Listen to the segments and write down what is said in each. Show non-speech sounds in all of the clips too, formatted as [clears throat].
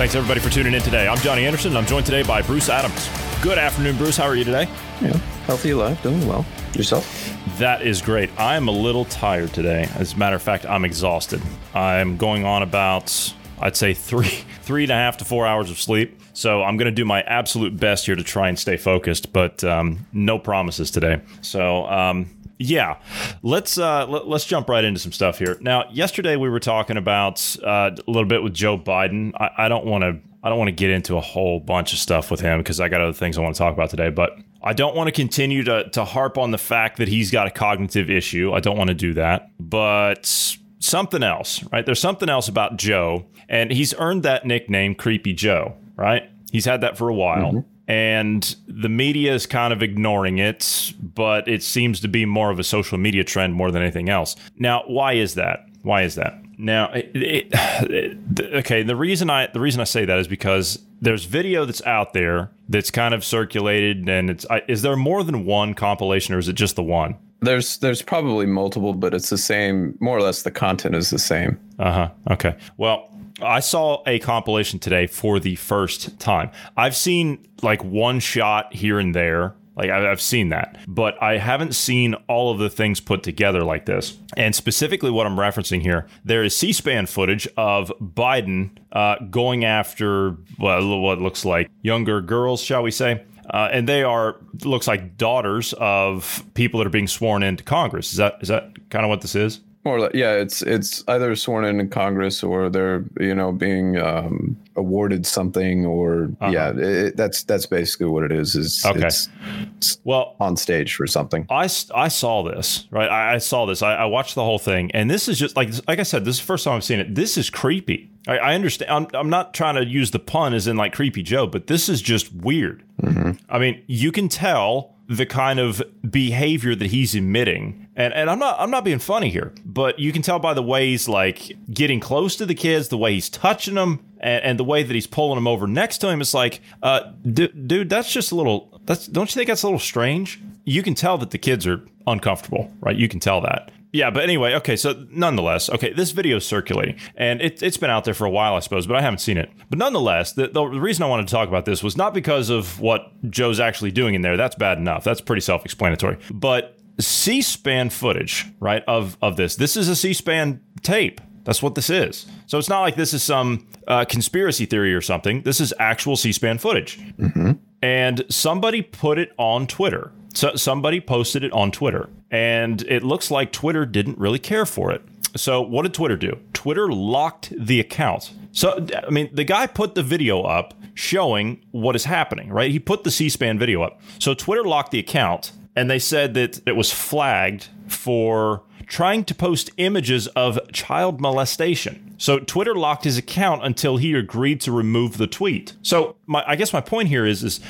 Thanks everybody for tuning in today. I'm Johnny Anderson, and I'm joined today by Bruce Adams. Good afternoon, Bruce. How are you today? Yeah, healthy, alive, doing well. Yourself? That is great. I'm a little tired today. As a matter of fact, I'm exhausted. I'm going on about, I'd say three, [laughs] three and a half to four hours of sleep. So I'm going to do my absolute best here to try and stay focused, but um, no promises today. So um, yeah, let's uh, let, us jump right into some stuff here. Now, yesterday we were talking about uh, a little bit with Joe Biden. I, I don't want to I don't want to get into a whole bunch of stuff with him because I got other things I want to talk about today. But I don't want to continue to to harp on the fact that he's got a cognitive issue. I don't want to do that. But something else, right? There's something else about Joe, and he's earned that nickname, Creepy Joe, right? He's had that for a while. Mm-hmm and the media is kind of ignoring it, but it seems to be more of a social media trend more than anything else. Now, why is that? Why is that? Now, it, it, [sighs] it, okay, the reason I the reason I say that is because there's video that's out there that's kind of circulated, and it's I, is there more than one compilation, or is it just the one? There's there's probably multiple, but it's the same. More or less, the content is the same. Uh huh. Okay. Well, I saw a compilation today for the first time. I've seen like one shot here and there. Like I've seen that, but I haven't seen all of the things put together like this. And specifically, what I'm referencing here, there is C-SPAN footage of Biden uh, going after well, what looks like younger girls, shall we say, uh, and they are looks like daughters of people that are being sworn into Congress. Is that is that kind of what this is? More like, yeah, it's it's either sworn in in Congress or they're you know being um, awarded something or uh-huh. yeah, it, that's that's basically what it is. Is okay. It's, it's well on stage for something. I, I saw this right. I, I saw this. I, I, watched the whole thing, and this is just like like I said. This is the first time I've seen it. This is creepy. I, I understand. I'm, I'm not trying to use the pun as in like creepy Joe, but this is just weird. Mm-hmm. I mean, you can tell the kind of behavior that he's emitting. And and I'm not I'm not being funny here, but you can tell by the way he's like getting close to the kids, the way he's touching them, and, and the way that he's pulling them over next to him. It's like, uh, d- dude, that's just a little. That's don't you think that's a little strange? You can tell that the kids are uncomfortable, right? You can tell that. Yeah, but anyway, okay, so nonetheless, okay, this video is circulating and it, has been out there for a while, I suppose, but I haven't seen it. But nonetheless, the, the reason I wanted to talk about this was not because of what Joe's actually doing in there. That's bad enough. That's pretty self explanatory. But C SPAN footage, right, of, of this. This is a C SPAN tape. That's what this is. So it's not like this is some uh, conspiracy theory or something. This is actual C SPAN footage. Mm-hmm. And somebody put it on Twitter. So somebody posted it on Twitter, and it looks like Twitter didn't really care for it. So what did Twitter do? Twitter locked the account. So I mean, the guy put the video up showing what is happening, right? He put the C-SPAN video up. So Twitter locked the account, and they said that it was flagged for trying to post images of child molestation. So Twitter locked his account until he agreed to remove the tweet. So my, I guess my point here is, is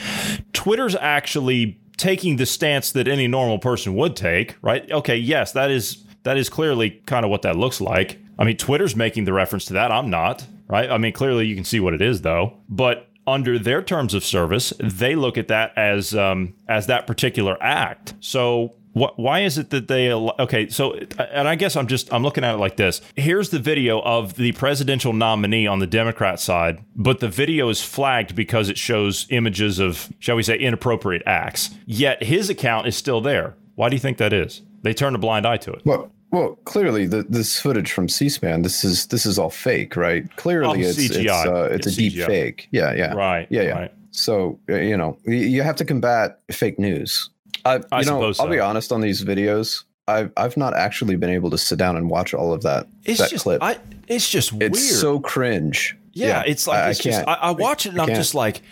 Twitter's actually taking the stance that any normal person would take, right? Okay, yes, that is that is clearly kind of what that looks like. I mean, Twitter's making the reference to that. I'm not, right? I mean, clearly you can see what it is though. But under their terms of service, they look at that as um, as that particular act. So what, why is it that they okay so and i guess i'm just i'm looking at it like this here's the video of the presidential nominee on the democrat side but the video is flagged because it shows images of shall we say inappropriate acts yet his account is still there why do you think that is they turn a blind eye to it well well, clearly, the, this footage from C-SPAN, this is this is all fake, right? Clearly, oh, it's it's, uh, it's, a deep fake. Yeah, yeah, right. Yeah, yeah. Right. So uh, you know, you have to combat fake news. I, you I know, so. I'll be honest on these videos. I've I've not actually been able to sit down and watch all of that. It's that just, clip. I, it's just weird. It's so cringe. Yeah, yeah it's like I, it's I just. I, I, watch it and I am just like,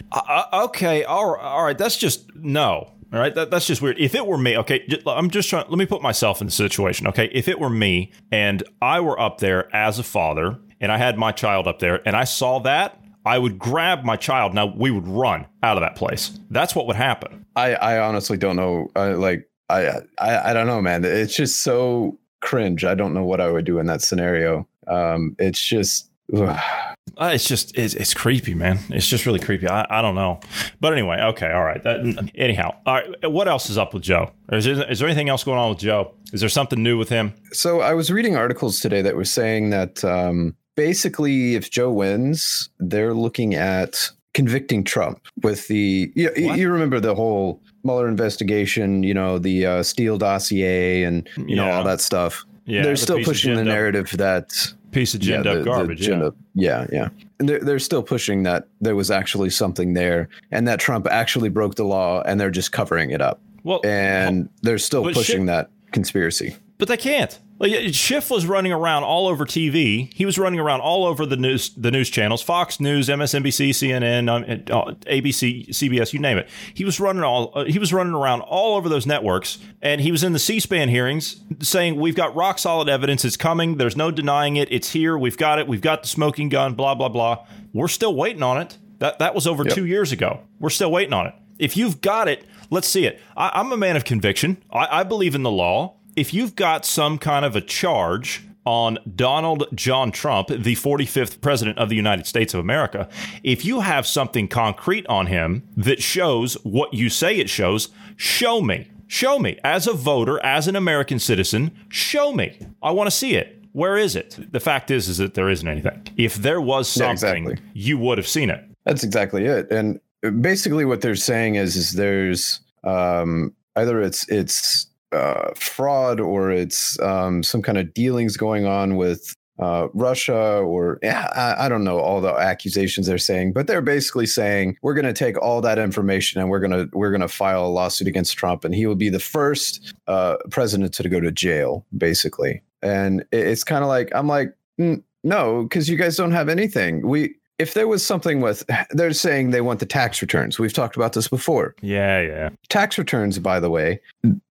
okay, all right, all right, that's just no. All right, that, that's just weird. If it were me, okay, I'm just trying. Let me put myself in the situation. Okay, if it were me and I were up there as a father and I had my child up there and I saw that, I would grab my child. Now we would run out of that place. That's what would happen. I, I honestly don't know. I, like I, I I don't know, man. It's just so cringe. I don't know what I would do in that scenario. Um, it's just. Ugh. Uh, it's just it's, it's creepy, man. It's just really creepy. I, I don't know, but anyway, okay, all right. That, anyhow, all right. What else is up with Joe? Is there, is there anything else going on with Joe? Is there something new with him? So I was reading articles today that were saying that um, basically, if Joe wins, they're looking at convicting Trump with the. You, you remember the whole Mueller investigation? You know the uh, Steele dossier and you yeah. know all that stuff. Yeah, they're the still pushing the narrative that piece of ginned yeah, the, up garbage. yeah. Up, yeah, yeah. And they're, they're still pushing that there was actually something there and that Trump actually broke the law and they're just covering it up. Well, and well, they're still pushing that conspiracy. But they can't. Like Schiff was running around all over TV. He was running around all over the news the news channels, Fox News, MSNBC, CNN, um, uh, ABC, CBS, you name it. He was running all uh, he was running around all over those networks, and he was in the C-SPAN hearings saying we've got rock solid evidence. It's coming. There's no denying it. It's here. We've got it. We've got the smoking gun. Blah blah blah. We're still waiting on it. That that was over yep. two years ago. We're still waiting on it. If you've got it, let's see it. I, am a man of conviction. I, I believe in the law if you've got some kind of a charge on Donald John Trump, the 45th president of the United States of America, if you have something concrete on him that shows what you say it shows, show me. Show me. As a voter, as an American citizen, show me. I want to see it. Where is it? The fact is, is that there isn't anything. If there was something, yeah, exactly. you would have seen it. That's exactly it. And basically, what they're saying is, is there's um, either it's it's uh, fraud or it's um, some kind of dealings going on with uh, Russia or yeah, I, I, don't know all the accusations they're saying, but they're basically saying we're going to take all that information and we're going to we're going to file a lawsuit against Trump and he will be the first uh, president to go to jail, basically. And it's kind of like I'm like no, because you guys don't have anything. We if there was something with [sighs] they're saying they want the tax returns. We've talked about this before. Yeah, yeah. Tax returns, by the way,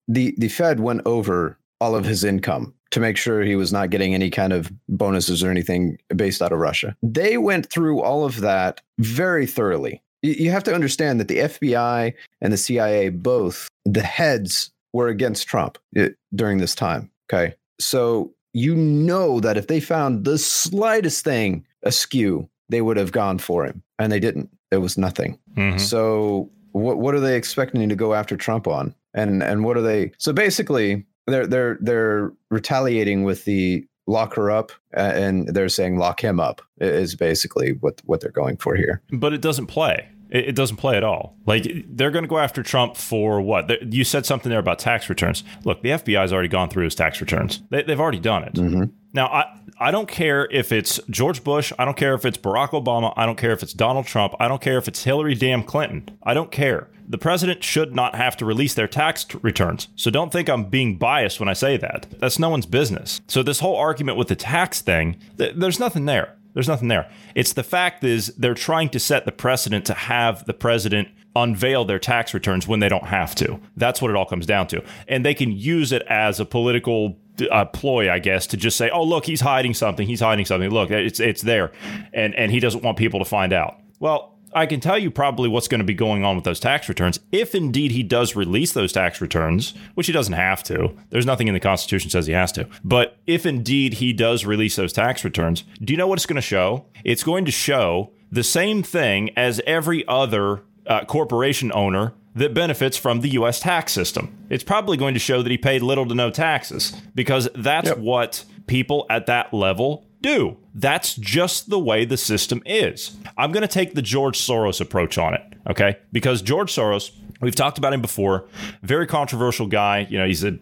the the Fed went over all of his income to make sure he was not getting any kind of bonuses or anything based out of Russia. They went through all of that very thoroughly. You have to understand that the FBI and the CIA both the heads were against Trump eh, during this time, okay? So you know that if they found the slightest thing askew, they would have gone for him and they didn't. There was nothing. Mm-hmm. So what what are they expecting to go after Trump on? And and what are they? So basically, they're they're they're retaliating with the lock her up and they're saying lock him up is basically what what they're going for here. But it doesn't play. It, doesn't play at all. Like they're going to go after Trump for what? You said something there about tax returns. Look, the FBI's already gone through his tax returns. They, have already done it. Mm-hmm. Now, I I don't care if it's George Bush. I don't care if it's Barack Obama. I don't care if it's Donald Trump. I don't care if it's Hillary damn Clinton. I don't care the president should not have to release their tax t- returns. So don't think I'm being biased when I say that. That's no one's business. So this whole argument with the tax thing, th- there's nothing there. There's nothing there. It's the fact is they're trying to set the precedent to have the president unveil their tax returns when they don't have to. That's what it all comes down to. And they can use it as a political uh, ploy, I guess, to just say, "Oh, look, he's hiding something. He's hiding something. Look, it's it's there," and and he doesn't want people to find out. Well, I can tell you probably what's going to be going on with those tax returns if indeed he does release those tax returns, which he doesn't have to. There's nothing in the Constitution says he has to. But if indeed he does release those tax returns, do you know what it's going to show? It's going to show the same thing as every other uh, corporation owner that benefits from the US tax system. It's probably going to show that he paid little to no taxes because that's yep. what people at that level do. That's just the way the system is. I'm going to take the George Soros approach on it, okay? Because George Soros, we've talked about him before, very controversial guy. You know, he's a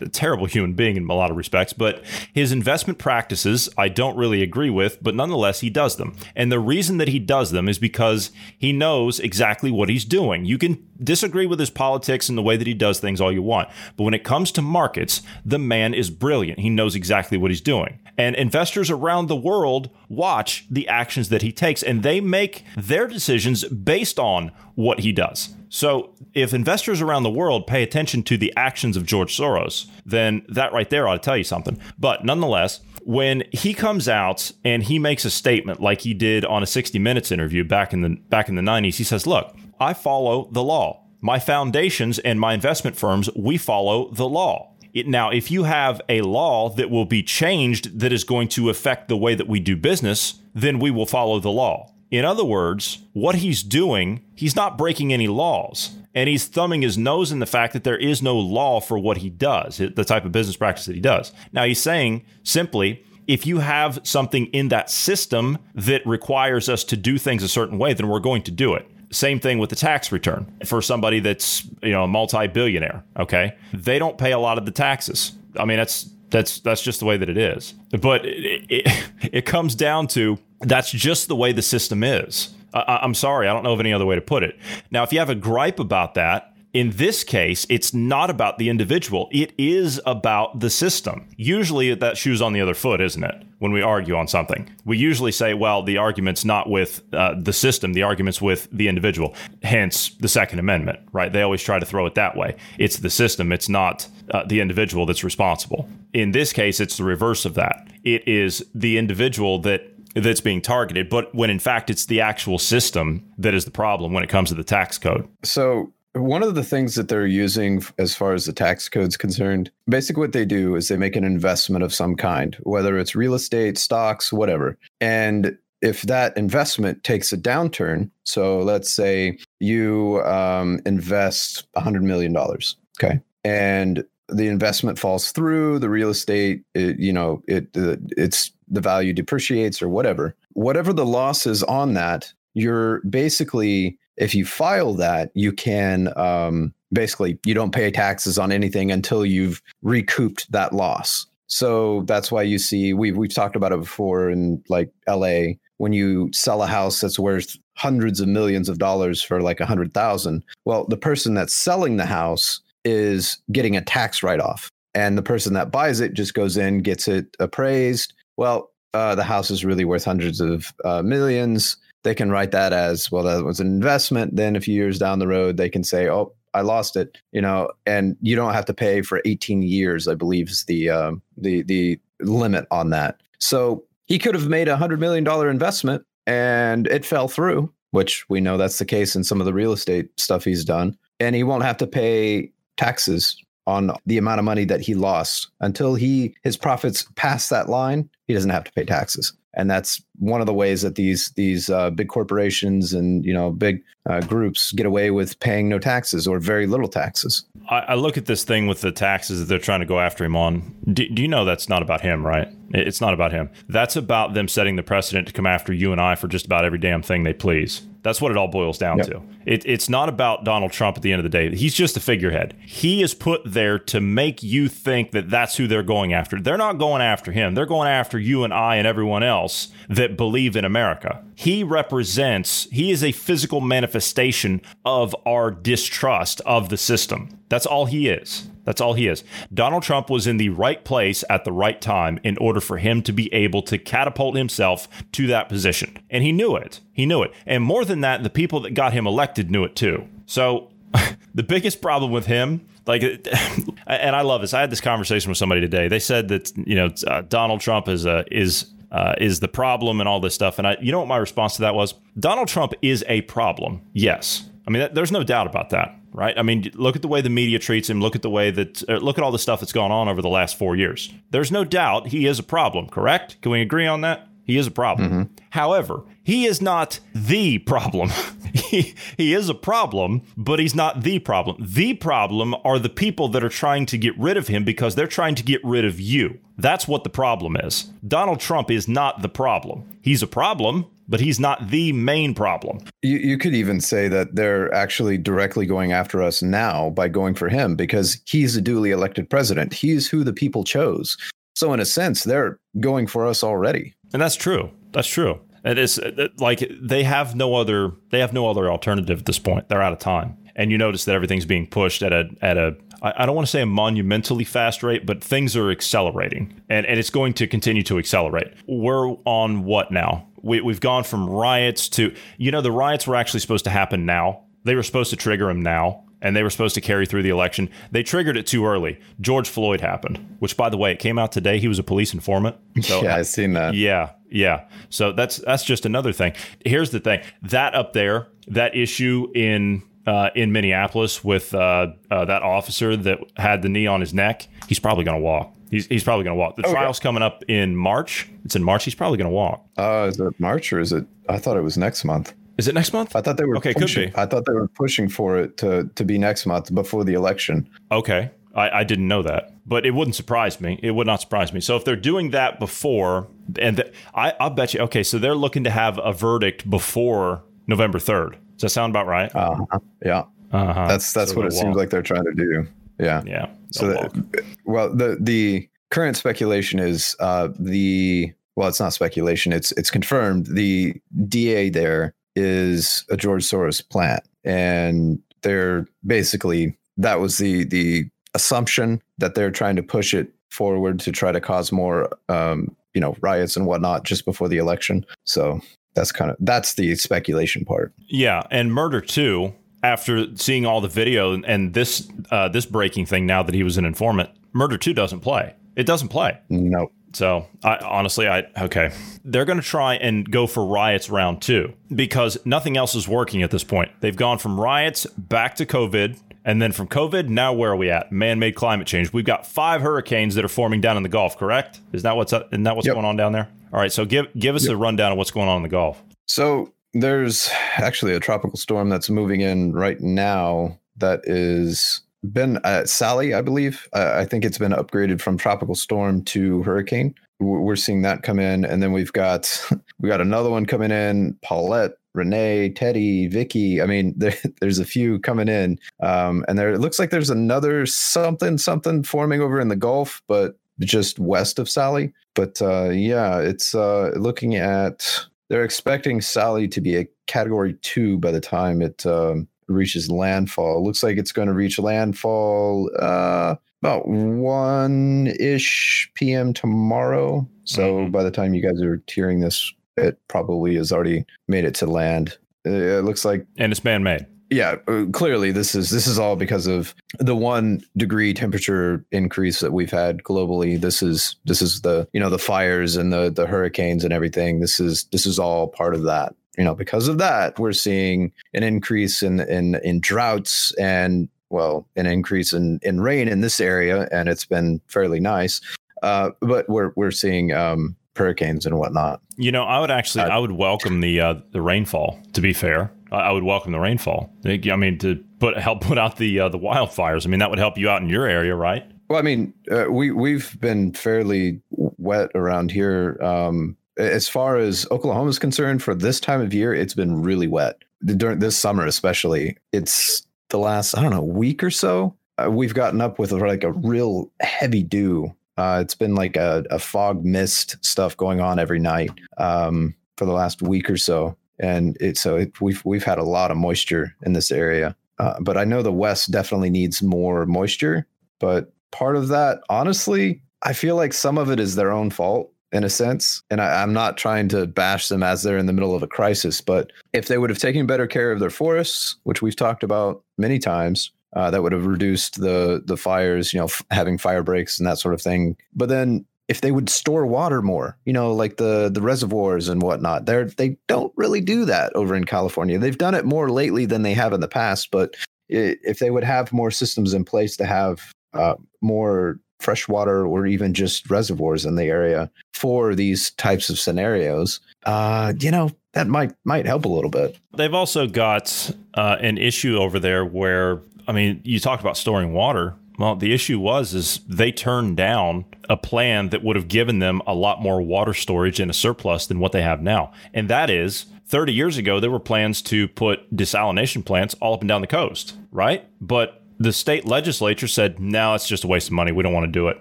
a terrible human being in a lot of respects, but his investment practices I don't really agree with, but nonetheless, he does them. And the reason that he does them is because he knows exactly what he's doing. You can disagree with his politics and the way that he does things all you want, but when it comes to markets, the man is brilliant. He knows exactly what he's doing. And investors around the world watch the actions that he takes and they make their decisions based on what he does. So if investors around the world pay attention to the actions of George Soros, then that right there ought to tell you something. But nonetheless, when he comes out and he makes a statement like he did on a 60 minutes interview back in the back in the 90s, he says, "Look, I follow the law. My foundations and my investment firms, we follow the law." It, now, if you have a law that will be changed that is going to affect the way that we do business, then we will follow the law. In other words, what he's doing, he's not breaking any laws. And he's thumbing his nose in the fact that there is no law for what he does, the type of business practice that he does. Now, he's saying simply, if you have something in that system that requires us to do things a certain way, then we're going to do it. Same thing with the tax return for somebody that's, you know, a multi-billionaire, okay? They don't pay a lot of the taxes. I mean, that's that's that's just the way that it is. But it, it, [laughs] it comes down to that's just the way the system is. I, I'm sorry, I don't know of any other way to put it. Now, if you have a gripe about that, in this case, it's not about the individual. It is about the system. Usually that shoe's on the other foot, isn't it? When we argue on something, we usually say, well, the argument's not with uh, the system, the argument's with the individual. Hence the Second Amendment, right? They always try to throw it that way. It's the system, it's not uh, the individual that's responsible. In this case, it's the reverse of that. It is the individual that that's being targeted, but when in fact it's the actual system that is the problem when it comes to the tax code. So one of the things that they're using as far as the tax code's concerned, basically what they do is they make an investment of some kind, whether it's real estate, stocks, whatever. And if that investment takes a downturn, so let's say you um, invest $100 million, okay, and the investment falls through, the real estate, it, you know, it it's the value depreciates or whatever. Whatever the loss is on that, you're basically if you file that, you can um, basically you don't pay taxes on anything until you've recouped that loss. So that's why you see we've we've talked about it before in like LA when you sell a house that's worth hundreds of millions of dollars for like a hundred thousand. Well, the person that's selling the house is getting a tax write off, and the person that buys it just goes in, gets it appraised. Well, uh, the house is really worth hundreds of uh, millions. They can write that as well that was an investment. Then a few years down the road they can say oh i lost it you know and you don't have to pay for 18 years i believe is the uh, the the limit on that. So he could have made a hundred million dollar investment and it fell through which we know that's the case in some of the real estate stuff he's done. And he won't have to pay taxes on the amount of money that he lost until he his profits pass that line he doesn't have to pay taxes and that's one of the ways that these these uh, big corporations and you know big uh, groups get away with paying no taxes or very little taxes. I, I, look at this thing with the taxes that they're trying to go after him on. Do, do, you know that's not about him, right? It's not about him. That's about them setting the precedent to come after you and I for just about every damn thing they please. That's what it all boils down yep. to. It, it's not about Donald Trump at the end of the day. He's just a figurehead. He is put there to make you think that that's who they're going after. They're not going after him. They're going after you and I and everyone else that believe in America. He represents, he is a physical manifestation of our distrust of the system. That's all he is. That's all he is. Donald Trump was in the right place at the right time in order for him to be able to catapult himself to that position. And he knew it. He knew it. And more than that, the people that got him elected knew it too. So [laughs] the biggest problem with him like [laughs] and i love this i had this conversation with somebody today they said that you know uh, donald trump is uh, is uh, is the problem and all this stuff and i you know what my response to that was donald trump is a problem yes i mean that, there's no doubt about that right? I mean, look at the way the media treats him. Look at the way that, uh, look at all the stuff that's gone on over the last four years. There's no doubt he is a problem, correct? Can we agree on that? He is a problem. Mm-hmm. However, he is not the problem. [laughs] he, he is a problem, but he's not the problem. The problem are the people that are trying to get rid of him because they're trying to get rid of you. That's what the problem is. Donald Trump is not the problem. He's a problem, but he's not the main problem. You, you could even say that they're actually directly going after us now by going for him because he's a duly elected president. He's who the people chose. So, in a sense, they're going for us already. And that's true. That's true. It is uh, like they have no other they have no other alternative at this point. They're out of time. And you notice that everything's being pushed at a at a I, I don't want to say a monumentally fast rate, but things are accelerating and, and it's going to continue to accelerate. We're on what now? We, we've gone from riots to, you know, the riots were actually supposed to happen now. They were supposed to trigger them now and they were supposed to carry through the election. They triggered it too early. George Floyd happened, which, by the way, it came out today. He was a police informant. [laughs] So, yeah, I've seen that. Yeah, yeah. So that's that's just another thing. Here's the thing: that up there, that issue in uh, in Minneapolis with uh, uh, that officer that had the knee on his neck, he's probably going to walk. He's, he's probably going to walk. The okay. trial's coming up in March. It's in March. He's probably going to walk. Uh, is it March or is it? I thought it was next month. Is it next month? I thought they were okay. Pushing, could be. I thought they were pushing for it to to be next month before the election. Okay, I, I didn't know that, but it wouldn't surprise me. It would not surprise me. So if they're doing that before, and th- I I'll bet you. Okay, so they're looking to have a verdict before November third. Does that sound about right? Uh-huh. Yeah. Uh-huh. That's that's so what it walk. seems like they're trying to do. Yeah. Yeah. So that, well, the the current speculation is uh, the well, it's not speculation. It's it's confirmed. The DA there is a George Soros plant, and they're basically that was the the assumption that they're trying to push it forward to try to cause more, um, you know, riots and whatnot just before the election. So that's kind of that's the speculation part. Yeah, and murder two. After seeing all the video and this uh, this breaking thing, now that he was an informant, murder two doesn't play. It doesn't play. No. So I honestly, I okay, they're going to try and go for riots round two because nothing else is working at this point. They've gone from riots back to COVID, and then from COVID, now where are we at? Man-made climate change. We've got five hurricanes that are forming down in the Gulf. Correct? Is that what's isn't that what's yep. going on down there? All right. So give give us yep. a rundown of what's going on in the Gulf. So there's actually a tropical storm that's moving in right now that is been uh, Sally, I believe. Uh, I think it's been upgraded from tropical storm to hurricane. We're seeing that come in, and then we've got [laughs] we got another one coming in. Paulette, Rene, Teddy, Vicky. I mean, [laughs] there, there's a few coming in, um, and there it looks like there's another something something forming over in the Gulf, but just west of Sally. But uh, yeah, it's uh, looking at they're expecting Sally to be a Category Two by the time it um, reaches landfall. It looks like it's going to reach landfall uh, about one ish p.m. tomorrow. So mm-hmm. by the time you guys are hearing this, it probably has already made it to land. It looks like, and it's man made. Yeah, uh, clearly this is this is all because of the one degree temperature increase that we've had globally. This is this is the you know the fires and the the hurricanes and everything. This is this is all part of that you know, because of that, we're seeing an increase in in in droughts and well, an increase in in rain in this area, and it's been fairly nice. Uh, but we're we're seeing um, hurricanes and whatnot. You know, I would actually, uh, I would welcome the uh, the rainfall. To be fair, I would welcome the rainfall. I mean, to put help put out the uh, the wildfires. I mean, that would help you out in your area, right? Well, I mean, uh, we we've been fairly wet around here. Um, as far as Oklahoma is concerned, for this time of year, it's been really wet during this summer, especially. It's the last I don't know week or so. Uh, we've gotten up with like a real heavy dew. Uh, it's been like a, a, fog mist stuff going on every night um, for the last week or so, and it, so it, we've we've had a lot of moisture in this area. Uh, but I know the West definitely needs more moisture. But part of that, honestly, I feel like some of it is their own fault in a sense. And I, am not trying to bash them as they're in the middle of a crisis, but if they would have taken better care of their forests, which we've talked about many times, uh, that would have reduced the the fires, you know, f- having fire breaks and that sort of thing. But then if they would store water more, you know, like the the reservoirs and whatnot, they they don't really do that over in California. They've done it more lately than they have in the past, but if they would have more systems in place to have uh, more freshwater or even just reservoirs in the area for these types of scenarios, uh, you know, that might might help a little bit. They've also got uh, an issue over there where, I mean, you talked about storing water. Well, the issue was is they turned down a plan that would have given them a lot more water storage and a surplus than what they have now, and that is 30 years ago there were plans to put desalination plants all up and down the coast, right? But the state legislature said, no, it's just a waste of money. We don't want to do it.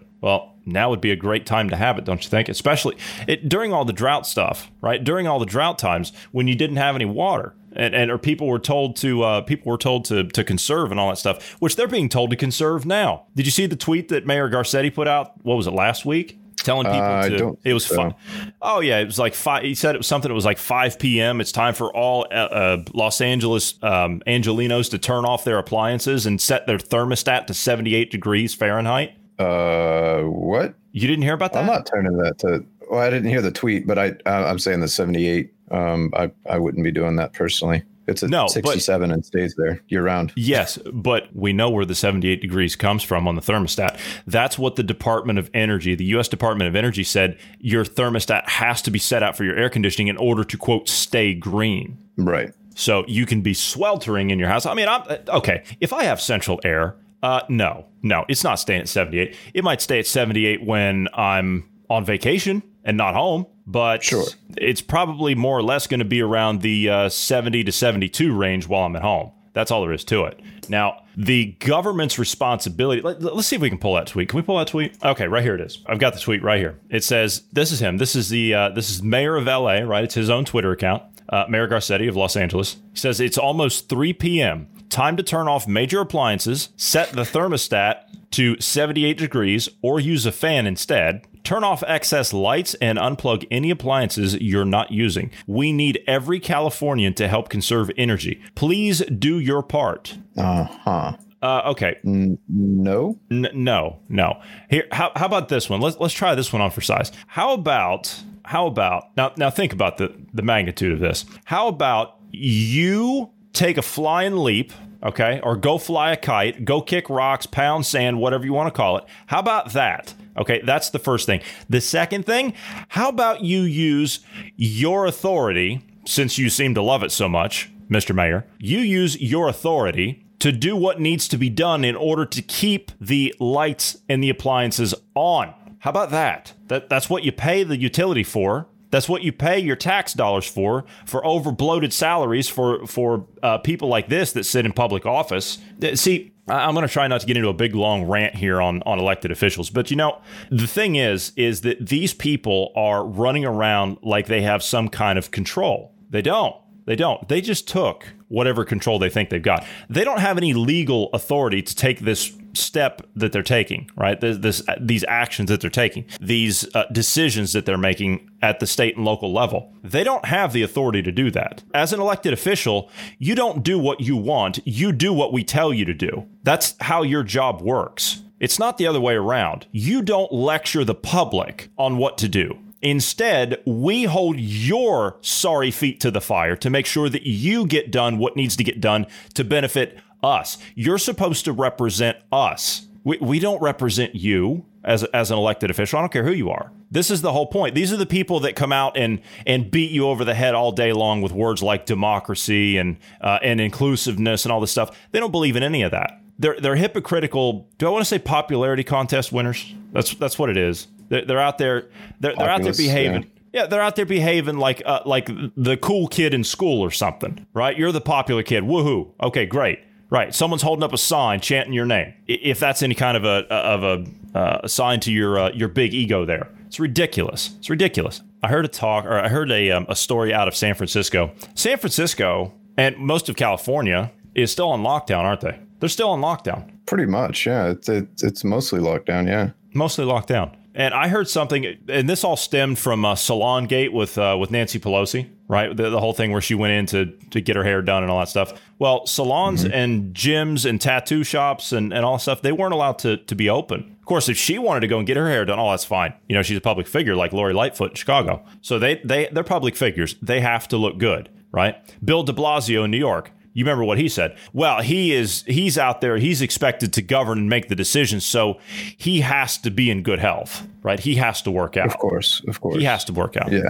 Well, now would be a great time to have it, don't you think? Especially it, during all the drought stuff, right? During all the drought times when you didn't have any water. And, and or people were told to uh, people were told to to conserve and all that stuff, which they're being told to conserve now. Did you see the tweet that Mayor Garcetti put out? What was it last week? telling people Uh, to. It was so. fun. Oh yeah, it was like five. He said it was something. It was like five p.m. It's time for all uh, uh, Los Angeles um, Angelenos to turn off their appliances and set their thermostat to seventy-eight degrees Fahrenheit. Uh, what? You didn't hear about that? I'm not turning that to. Well, I didn't hear the tweet, but I uh, I'm saying the 78. Um, I I wouldn't be doing that personally. It's a No, but- 67 and stays there year round. Yes, but we know where the 78 degrees comes from on the thermostat. That's what the Department of Energy, the U.S. Department of Energy, said your thermostat has to be set out for your air conditioning in order to, quote, stay green. Right. So you can be sweltering in your house. I mean, I'm okay. If I have central air, uh, no, no, it's not staying at 78. It might stay at 78 when I'm on vacation and not home, but Sure. it's probably more or less going to be around the uh, 70 to 72 range while I'm at home. That's all there is to it. Now, the government's responsibility. Let, us see if we can pull that tweet. Can we pull that tweet? Okay, right here it is. I've got the tweet right here. It says, "This is him. This is the uh, this is Mayor of LA. Right? It's his own Twitter account. Uh, Mayor Garcetti of Los Angeles. He says it's almost 3 p.m. Time to turn off major appliances. Set the thermostat to 78 degrees, or use a fan instead." Turn off excess lights and unplug any appliances you're not using. We need every Californian to help conserve energy. Please do your part. Uh huh. Uh, okay. No. N- no, no. Here, how, how about this one? Let's let's try this one on for size. How about how about now? Now think about the the magnitude of this. How about you take a flying leap, okay, or go fly a kite, go kick rocks, pound sand, whatever you want to call it. How about that? Okay, that's the first thing. The second thing, how about you use your authority, since you seem to love it so much, Mr. Mayor, you use your authority to do what needs to be done in order to keep the lights and the appliances on. How about that? That that's what you pay the utility for. That's what you pay your tax dollars for for over bloated salaries for for uh, people like this that sit in public office. Uh, See, I'm going to try not to get into a big long rant here on on elected officials, but you know, the thing is is that these people are running around like they have some kind of control. They don't. They don't. They just took whatever control they think they've got. They don't have any legal authority to take this step that they're taking, right? This, this these actions that they're taking, these uh, decisions that they're making at the state and local level. They don't have the authority to do that. As an elected official, you don't do what you want, you do what we tell you to do. That's how your job works. It's not the other way around. You don't lecture the public on what to do. Instead, we hold your sorry feet to the fire to make sure that you get done what needs to get done to benefit us. You're supposed to represent us. We, we don't represent you as, as an elected official. I don't care who you are. This is the whole point. These are the people that come out and, and beat you over the head all day long with words like democracy and, uh, and inclusiveness and all this stuff. They don't believe in any of that. They're, they're hypocritical. Do I want to say popularity contest winners? That's, that's what it is. They're, they're out there. They're, they're out there behaving. Yeah, they're out there behaving like uh, like the cool kid in school or something, right? You're the popular kid. Woohoo! Okay, great. Right. Someone's holding up a sign chanting your name. If that's any kind of a of a, uh, a sign to your uh, your big ego, there, it's ridiculous. It's ridiculous. I heard a talk, or I heard a um, a story out of San Francisco. San Francisco and most of California is still on lockdown, aren't they? They're still on lockdown Pretty much. Yeah. It's it's, it's mostly locked down. Yeah. mostly locked down. And I heard something, and this all stemmed from uh, Salon Gate with uh, with Nancy Pelosi, right? The, the whole thing where she went in to, to get her hair done and all that stuff. Well, salons mm-hmm. and gyms and tattoo shops and, and all stuff, they weren't allowed to, to be open. Of course, if she wanted to go and get her hair done, oh, that's fine. You know, she's a public figure like Lori Lightfoot in Chicago. So they, they, they're public figures. They have to look good, right? Bill de Blasio in New York, you remember what he said? Well, he is he's out there, he's expected to govern and make the decisions, so he has to be in good health, right? He has to work out. Of course. Of course. He has to work out. Yeah.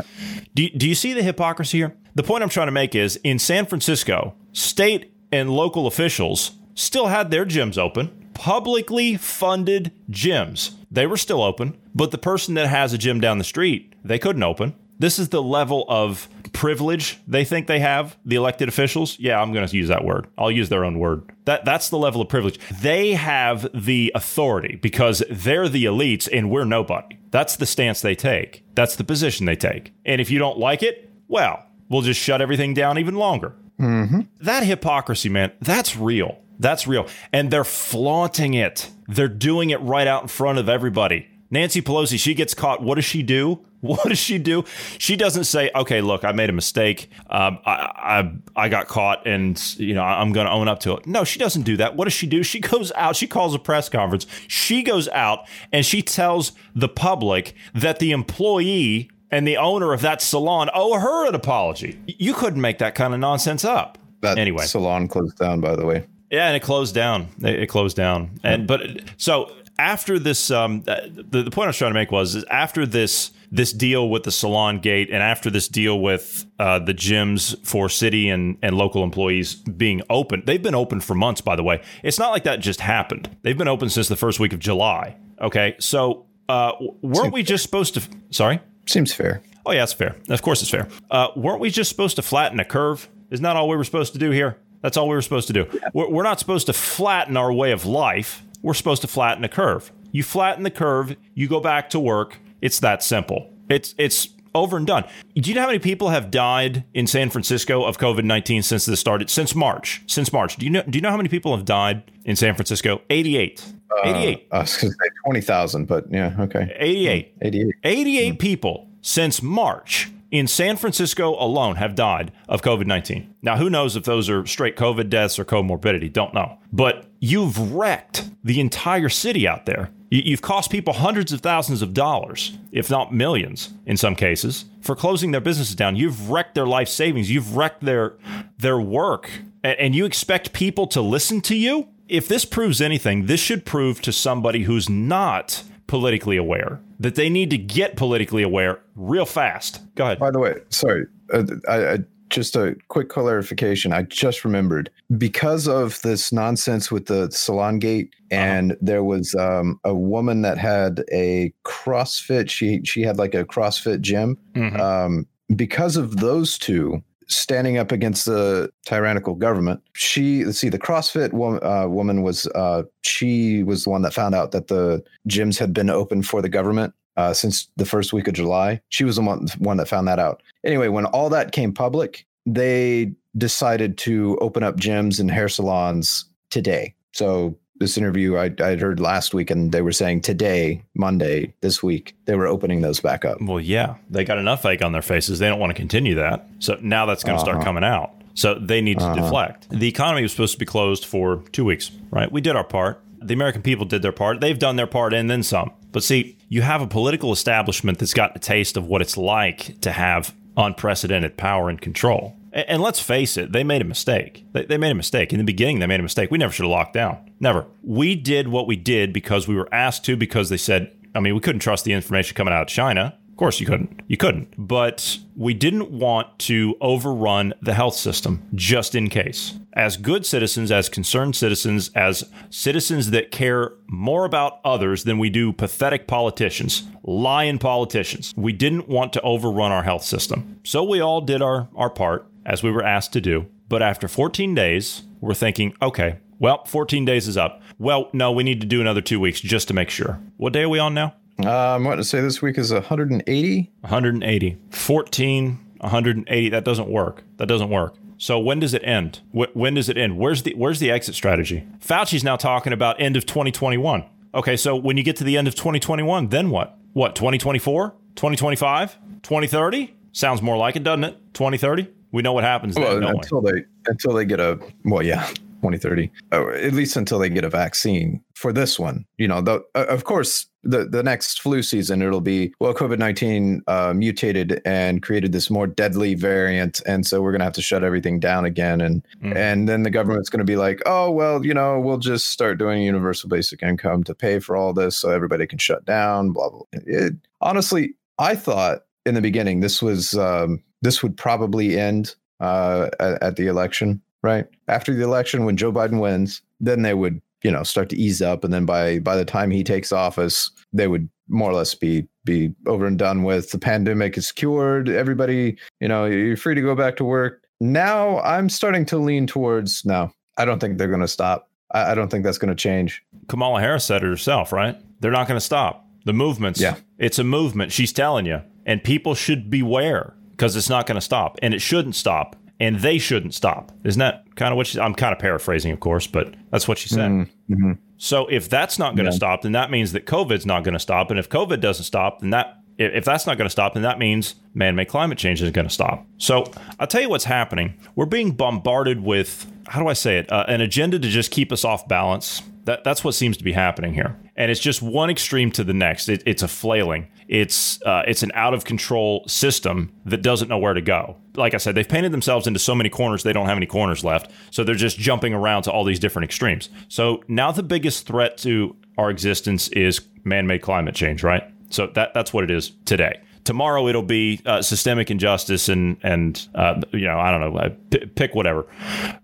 Do, do you see the hypocrisy here? The point I'm trying to make is in San Francisco, state and local officials still had their gyms open, publicly funded gyms. They were still open, but the person that has a gym down the street, they couldn't open. This is the level of privilege they think they have, the elected officials. Yeah, I'm going to use that word. I'll use their own word. That that's the level of privilege. They have the authority because they're the elites and we're nobody. That's the stance they take. That's the position they take. And if you don't like it, well, we'll just shut everything down even longer. Mm-hmm. That hypocrisy, man, that's real. That's real. And they're flaunting it. They're doing it right out in front of everybody. Nancy Pelosi, she gets caught. What does she do? What does she do? She doesn't say, "Okay, look, I made a mistake. Um, I, I I got caught, and you know I'm going to own up to it." No, she doesn't do that. What does she do? She goes out. She calls a press conference. She goes out and she tells the public that the employee and the owner of that salon owe her an apology. You couldn't make that kind of nonsense up. That anyway, salon closed down, by the way. Yeah, and it closed down. It, closed down. And but so after this, um, the, the point I was trying to make was is after this this deal with the salon gate and after this deal with uh, the gyms for city and, and local employees being open, they've been open for months, by the way. It's not like that just happened. They've been open since the first week of July. Okay. So uh, weren't we just supposed to? Sorry? Seems fair. Oh, yeah, it's fair. Of course it's fair. Uh, weren't we just supposed to flatten a curve? Isn't that all we were supposed to do here? That's all we were supposed to do. We're, we're not supposed to flatten our way of life. We're supposed to flatten a curve. You flatten the curve, you go back to work, it's that simple. It's it's over and done. Do you know how many people have died in San Francisco of COVID nineteen since this started? Since March. Since March. Do you know? Do you know how many people have died in San Francisco? Eighty eight. Uh, 88. I was going to say 20,000, but yeah, okay. 88. 88. 88 mm. people since March in San Francisco alone have died of COVID 19. Now, who knows if those are straight COVID deaths or comorbidity? Don't know. But you've wrecked the entire city out there. You've cost people hundreds of thousands of dollars, if not millions in some cases, for closing their businesses down. You've wrecked their life savings. You've wrecked their their work. And you expect people to listen to you? If this proves anything, this should prove to somebody who's not politically aware that they need to get politically aware real fast. Go ahead. By the way, sorry, uh, I, I, just a quick clarification. I just remembered because of this nonsense with the salon gate, uh-huh. and uh-huh. there was um, a woman that had a CrossFit. She she had like a CrossFit gym. Mm-hmm. Um, because of those two, standing up against the tyrannical government. She, let's see, the CrossFit woman, uh, woman was, uh, she was the one that found out that the gyms had been open for the government uh, since the first week of July. She was the one, one that found that out. Anyway, when all that came public, they decided to open up gyms and hair salons today. So this interview I I heard last week, and they were saying today, Monday, this week, they were opening those back up. Well, yeah, they got enough egg on their faces. They don't want to continue that. So now that's going to uh-huh. start coming out. So they need to uh-huh. deflect. The economy was supposed to be closed for two weeks, right? We did our part. The American people did their part. They've done their part and then some. But see, you have a political establishment that's got a taste of what it's like to have unprecedented power and control. And let's face it, they made a mistake. They made a mistake. In the beginning, they made a mistake. We never should have locked down. Never. We did what we did because we were asked to, because they said, I mean, we couldn't trust the information coming out of China. Of course, you couldn't. You couldn't. But we didn't want to overrun the health system just in case. As good citizens, as concerned citizens, as citizens that care more about others than we do pathetic politicians, lying politicians, we didn't want to overrun our health system. So we all did our, our part as we were asked to do. But after 14 days, we're thinking, okay, well, 14 days is up. Well, no, we need to do another two weeks just to make sure. What day are we on now? Um, I'm going to say this week is 180. 180. 14, 180. That doesn't work. That doesn't work. So when does it end? when does it end? Where's the where's the exit strategy? Fauci's now talking about end of 2021. Okay, so when you get to the end of 2021, then what? What, 2024? 2025? 2030? Sounds more like it, doesn't it? 2030? We know what happens well, then, until they until they get a well, yeah, 2030. Uh, at least until they get a vaccine for this one. You know, the, uh, of course, the the next flu season it'll be well, COVID 19 uh, mutated and created this more deadly variant, and so we're gonna have to shut everything down again, and mm. and then the government's gonna be like, oh well, you know, we'll just start doing universal basic income to pay for all this, so everybody can shut down. Blah blah. It, honestly, I thought in the beginning this was um, this would probably end uh, at, at the election, right? After the election, when Joe Biden wins, then they would you know start to ease up and then by by the time he takes office they would more or less be be over and done with. The pandemic is cured. Everybody, you know, you're free to go back to work. Now I'm starting to lean towards no. I don't think they're going to stop. I, I don't think that's going to change. Kamala Harris said it herself, right? They're not going to stop. The movements, Yeah. it's a movement. She's telling you. And people should beware because it's not going to stop and it shouldn't stop and they shouldn't stop. Isn't that kind of what she, I'm kind of paraphrasing, of course, but that's what she said. Mm-hmm. So if that's not going to Yeah. stop, then that means that COVID's not going to stop. And if COVID doesn't stop, then that if that's not going to stop, then that means man-made climate change isn't going to stop. So I'll tell you what's happening. We're being bombarded with how do I say it? Uh, an agenda to just keep us off balance. That that's what seems to be happening here, and it's just one extreme to the next. It, it's a flailing. It's uh, it's an out of control system that doesn't know where to go. Like I said, they've painted themselves into so many corners they don't have any corners left. So they're just jumping around to all these different extremes. So now the biggest threat to our existence is man-made climate change, right? So that that's what it is today. Tomorrow it'll be uh, systemic injustice and and uh, you know I don't know uh, p- pick whatever,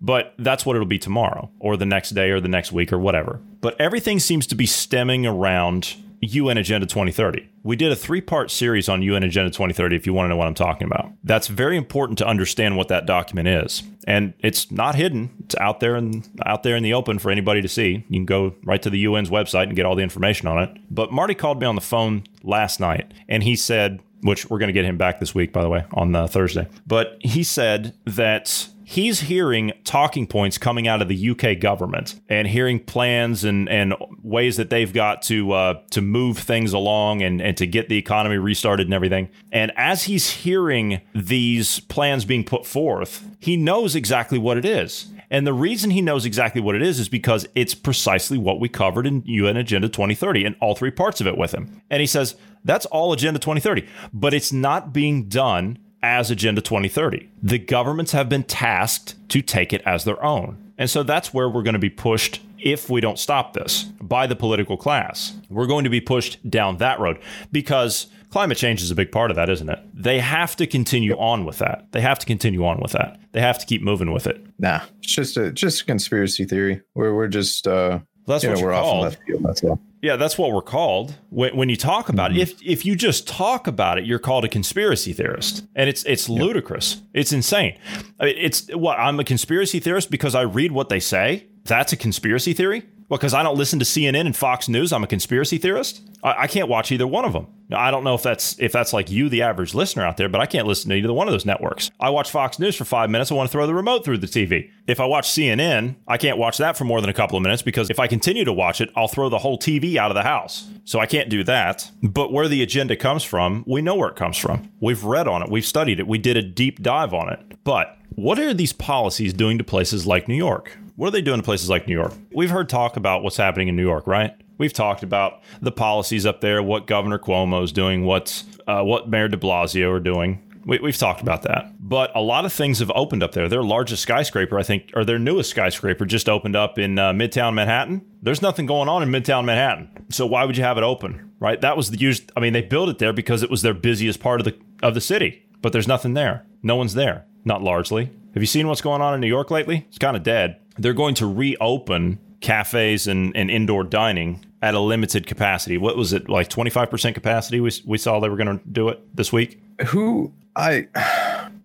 but that's what it'll be tomorrow or the next day or the next week or whatever. But everything seems to be stemming around UN Agenda 2030. We did a three part series on UN Agenda 2030 if you want to know what I'm talking about. That's very important to understand what that document is. And it's not hidden. It's out there and out there in the open for anybody to see. You can go right to the UN's website and get all the information on it. But Marty called me on the phone last night and he said, which we're going to get him back this week, by the way, on uh, Thursday. But he said that he's hearing talking points coming out of the UK government and hearing plans and, and ways that they've got to uh, to move things along and, and to get the economy restarted and everything. And as he's hearing these plans being put forth, he knows exactly what it is. And the reason he knows exactly what it is is because it's precisely what we covered in UN Agenda 2030 and all three parts of it with him. And he says, that's all Agenda 2030, but it's not being done as Agenda 2030. The governments have been tasked to take it as their own. And so that's where we're going to be pushed if we don't stop this by the political class. We're going to be pushed down that road because climate change is a big part of that, isn't it? They have to continue on with that. They have to continue on with that. They have to keep moving with it. Nah, it's just a just a conspiracy theory. We're we're just uh, That's you what know, we're off called. left field. That's all. Yeah, that's what we're called when, when you talk about Mm-hmm. it. If if you just talk about it, you're called a conspiracy theorist, and it's it's ludicrous. It's insane. I mean, it's what I'm a conspiracy theorist because I read what they say. That's a conspiracy theory. Well, because I don't listen to CNN and Fox News, I'm a conspiracy theorist. I, I can't watch either one of them. Now, I don't know if that's if that's like you, the average listener out there, but I can't listen to either one of those networks. I watch Fox News for five minutes. I want to throw the remote through the TV. If I watch CNN, I can't watch that for more than a couple of minutes because if I continue to watch it, I'll throw the whole TV out of the house. So I can't do that. But where the agenda comes from, we know where it comes from. We've read on it, we've studied it, we did a deep dive on it. But what are these policies doing to places like New York? What are they doing to places like New York? We've heard talk about what's happening in New York, right? We've talked about the policies up there, what Governor Cuomo is doing, what's uh, what Mayor De Blasio are doing. We, we've talked about that, but a lot of things have opened up there. Their largest skyscraper, I think, or their newest skyscraper, just opened up in uh, Midtown Manhattan. There's nothing going on in Midtown Manhattan, so why would you have it open, right? That was the use. I mean, they built it there because it was their busiest part of the of the city, but there's nothing there. No one's there, not largely. Have you seen what's going on in New York lately? It's kind of dead. They're going to reopen cafes and, and indoor dining at a limited capacity. What was it, like 25% capacity? We, we saw they were going to do it this week. Who I.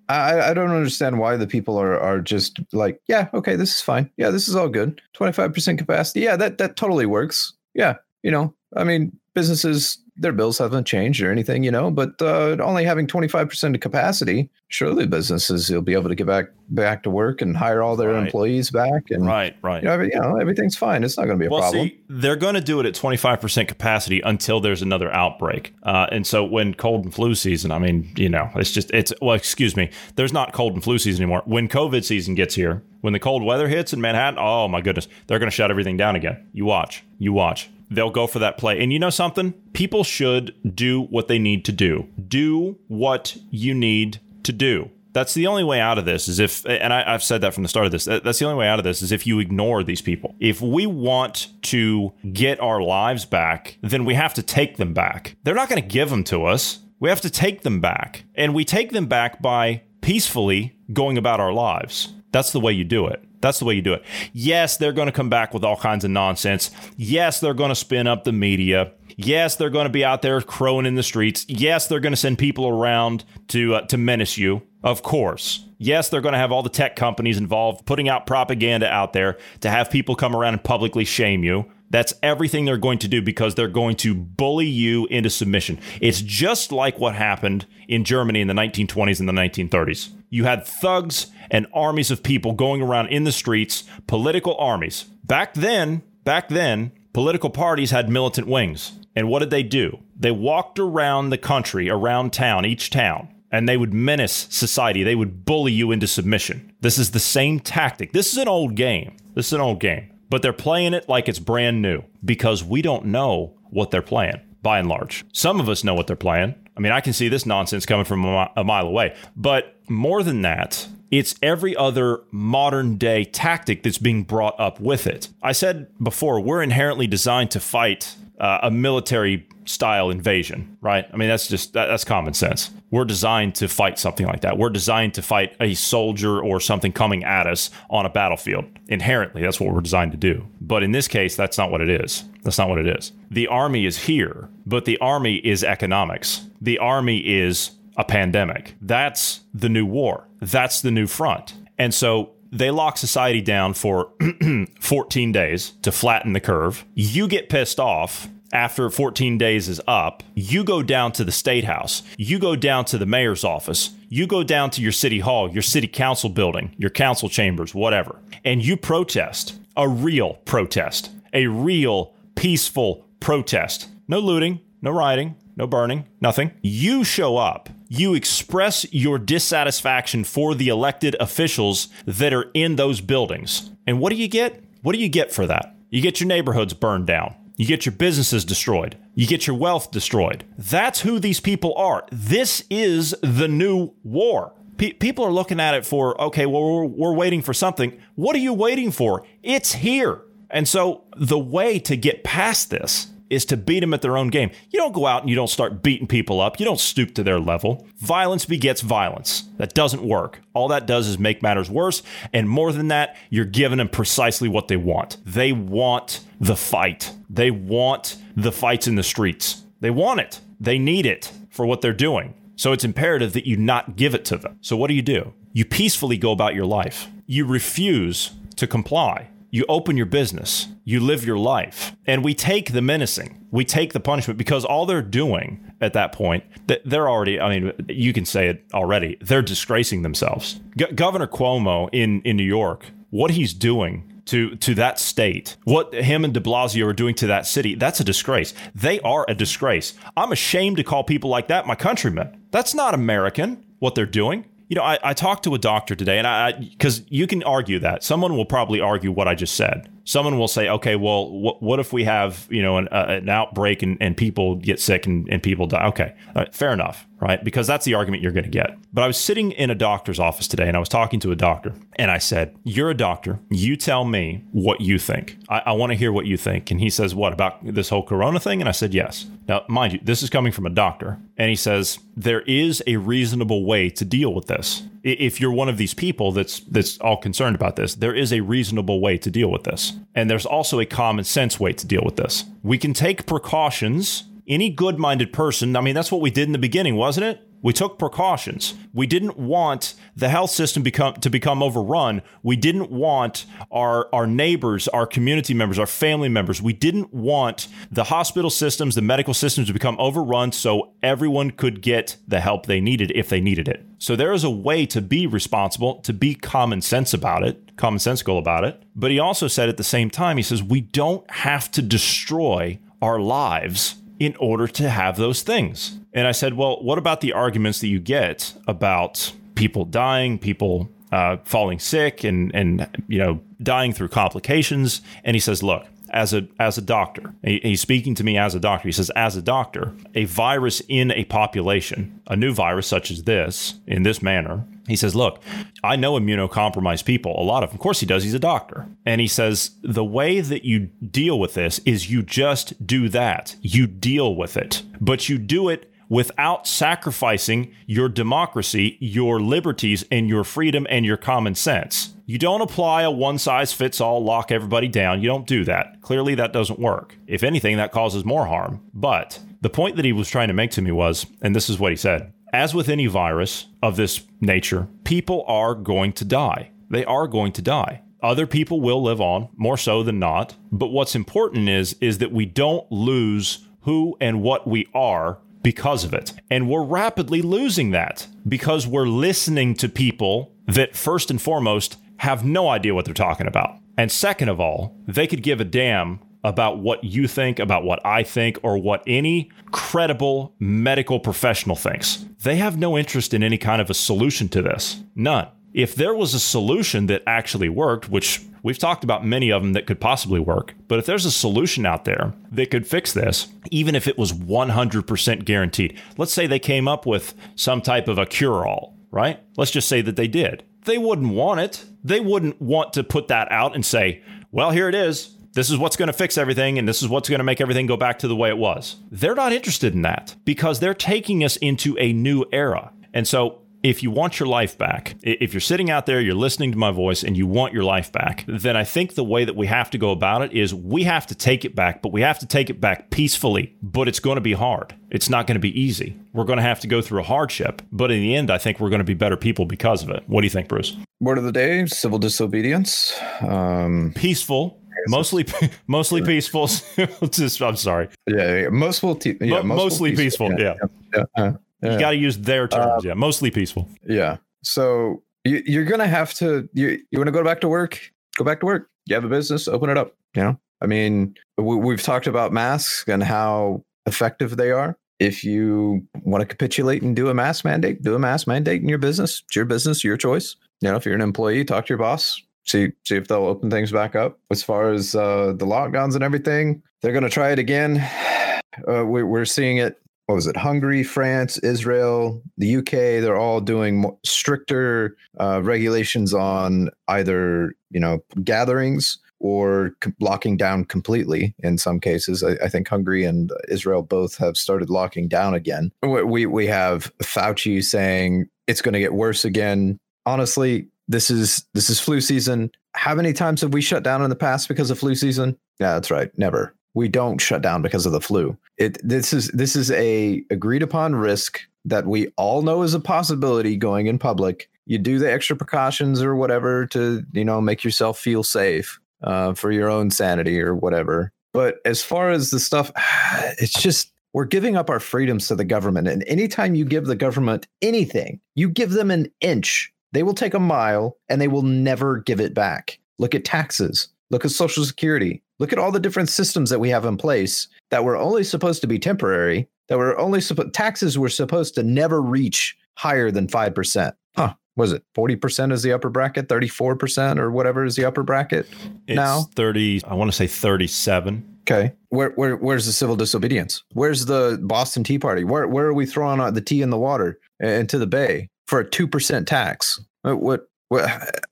I, I don't understand why the people are are just like, yeah, okay, this is fine. Yeah, this is all good. Twenty five percent capacity. Yeah, that that totally works. Yeah, you know, I mean, businesses their bills haven't changed or anything, you know, but uh, only having twenty five percent of capacity, surely businesses will be able to get back back to work and hire all their Right. employees back, and Right, right. you know, you know, everything's fine. It's not going to be a Well, problem. see, they're going to do it at 25% capacity until there's another outbreak. Uh, and so when cold and flu season, I mean, you know, it's just, it's, well, excuse me, there's not cold and flu season anymore. When COVID season gets here, when the cold weather hits in Manhattan, oh my goodness, they're going to shut everything down again. You watch, you watch. They'll go for that play. And you know something? People should do what they need to do. Do what you need to do. That's the only way out of this is if, and I, I've said that from the start of this, that's the only way out of this is if you ignore these people. If we want to get our lives back, then we have to take them back. They're not going to give them to us. We have to take them back. And we take them back by peacefully going about our lives. That's the way you do it. That's the way you do it. Yes, they're going to come back with all kinds of nonsense. Yes, they're going to spin up the media. Yes, they're going to be out there crowing in the streets. Yes, they're going to send people around to uh, to menace you. Of course. Yes, they're going to have all the tech companies involved putting out propaganda out there to have people come around and publicly shame you. That's everything they're going to do because they're going to bully you into submission. It's just like what happened in Germany in the 1920s and the 1930s. You had thugs and armies of people going around in the streets, political armies. Back then, back then, political parties had militant wings. And what did they do? They walked around the country, around town, each town, and they would menace society. They would bully you into submission. This is the same tactic. This is an old game. This is an old game but they're playing it like it's brand new because we don't know what they're playing by and large. Some of us know what they're playing. I mean, I can see this nonsense coming from a mile away. But more than that, it's every other modern day tactic that's being brought up with it. I said before, we're inherently designed to fight uh, a military style invasion, right? I mean, that's just that, that's common sense. We're designed to fight something like that. We're designed to fight a soldier or something coming at us on a battlefield. Inherently, that's what we're designed to do. But in this case, that's not what it is. That's not what it is. The army is here, but the army is economics. The army is a pandemic. That's the new war. That's the new front. And so they lock society down for [clears throat] 14 days to flatten the curve. You get pissed off after 14 days is up, you go down to the state house, you go down to the mayor's office, you go down to your city hall, your city council building, your council chambers, whatever, and you protest a real protest, a real peaceful protest. No looting, no rioting, no burning, nothing. You show up. You express your dissatisfaction for the elected officials that are in those buildings. And what do you get? What do you get for that? You get your neighborhoods burned down. You get your businesses destroyed. You get your wealth destroyed. That's who these people are. This is the new war. people are looking at it for, okay, well, we're, we're waiting for something. What are you waiting for? It's here. And so the way to get past this is to beat them at their own game. You don't go out and you don't start beating people up. You don't stoop to their level. Violence begets violence. That doesn't work. All that does is make matters worse. And more than that, you're giving them precisely what they want. They want the fight. They want the fights in the streets. They want it. They need it for what they're doing. So it's imperative that you not give it to them. So what do you do? You peacefully go about your life. You refuse to comply you open your business, you live your life, and we take the menacing, we take the punishment because all they're doing at that point, they're already, I mean, you can say it already, they're disgracing themselves. G- Governor Cuomo in, in New York, what he's doing to to that state, what him and De Blasio are doing to that city, that's a disgrace. They are a disgrace. I'm ashamed to call people like that my countrymen. That's not American. What they're doing. You know, I, I talked to a doctor today, and I because you can argue that someone will probably argue what I just said. Someone will say, okay, well, what, what if we have you know an, uh, an outbreak and, and people get sick and, and people die? Okay, fair enough, right? Because that's the argument you're going to get. But I was sitting in a doctor's office today, and I was talking to a doctor, and I said, "You're a doctor. You tell me what you think. I, I want to hear what you think." And he says, "What about this whole Corona thing?" And I said, "Yes." Now, mind you, this is coming from a doctor. And he says, there is a reasonable way to deal with this. If you're one of these people that's that's all concerned about this, there is a reasonable way to deal with this. And there's also a common sense way to deal with this. We can take precautions. Any good-minded person, I mean, that's what we did in the beginning, wasn't it? We took precautions. We didn't want the health system become to become overrun. We didn't want our our neighbors, our community members, our family members. We didn't want the hospital systems, the medical systems to become overrun so everyone could get the help they needed if they needed it. So there is a way to be responsible, to be common sense about it, commonsensical about it. But he also said at the same time, he says we don't have to destroy our lives in order to have those things. And I said, well, what about the arguments that you get about people dying, people uh, falling sick, and and you know dying through complications? And he says, look. As a as a doctor, he's speaking to me as a doctor. He says, as a doctor, a virus in a population, a new virus such as this, in this manner, he says, Look, I know immunocompromised people, a lot of them. Of course, he does. He's a doctor. And he says, The way that you deal with this is you just do that. You deal with it, but you do it without sacrificing your democracy, your liberties, and your freedom and your common sense. You don't apply a one size fits all, lock everybody down. You don't do that. Clearly, that doesn't work. If anything, that causes more harm. But the point that he was trying to make to me was, and this is what he said as with any virus of this nature, people are going to die. They are going to die. Other people will live on, more so than not. But what's important is is that we don't lose who and what we are because of it. And we're rapidly losing that because we're listening to people that first and foremost have no idea what they're talking about. And second of all, they could give a damn about what you think, about what I think, or what any credible medical professional thinks. They have no interest in any kind of a solution to this. None. If there was a solution that actually worked, which we've talked about many of them that could possibly work, but if there's a solution out there that could fix this, even if it was 100% guaranteed, let's say they came up with some type of a cure all, right? Let's just say that they did. They wouldn't want it. They wouldn't want to put that out and say, well, here it is this is what's going to fix everything and this is what's going to make everything go back to the way it was. They're not interested in that because they're taking us into a new era. And so if you want your life back, if you're sitting out there, you're listening to my voice, and you want your life back, then I think the way that we have to go about it is we have to take it back, but we have to take it back peacefully. But it's going to be hard. It's not going to be easy. We're going to have to go through a hardship. But in the end, I think we're going to be better people because of it. What do you think, Bruce? Word of the day civil disobedience. Um, Peaceful mostly [laughs] mostly peaceful. [laughs] Just, I'm sorry. Yeah, yeah. Mostly, yeah, Mo- mostly peaceful. peaceful. Yeah, yeah. Yeah. You got to use their terms. Uh, yeah, mostly peaceful. Yeah. So you, you're gonna have to. You you want to go back to work? Go back to work. You have a business. Open it up. You know. I mean, we, we've talked about masks and how effective they are. If you want to capitulate and do a mask mandate, do a mask mandate in your business. It's your business, your choice. You know, if you're an employee, talk to your boss see see if they'll open things back up. As far as uh, the lockdowns and everything, they're going to try it again. [sighs] Uh, we, we're seeing it. What was it? Hungary, France, Israel, the UK. They're all doing stricter uh, regulations on either you know gatherings or locking down completely in some cases. I, I, think Hungary and Israel both have started locking down again. We we have Fauci saying it's going to get worse again. Honestly, this is this is flu season. How many times have we shut down in the past because of flu season? Yeah, that's right. Never. We don't shut down because of the flu. It this is this is a agreed upon risk that we all know is a possibility going in public. You do the extra precautions or whatever to you know make yourself feel safe uh, for your own sanity or whatever. But as far as the stuff, [sighs] it's just we're giving up our freedoms to the government. And anytime you give the government anything, you give them an inch they will take a mile and they will never give it back. Look at taxes. Look at Social Security. Look at all the different systems that we have in place that were only supposed to be temporary, that were only supposed taxes were supposed to never reach higher than 5%. Huh. Was it 40% is the upper bracket, 34% or whatever is the upper bracket it's now? 30, I want to say 37. Okay. Where, where where's the civil disobedience? Where's the Boston Tea Party? Where where are we throwing out the tea in the water into the bay? for a two percent tax. What? What?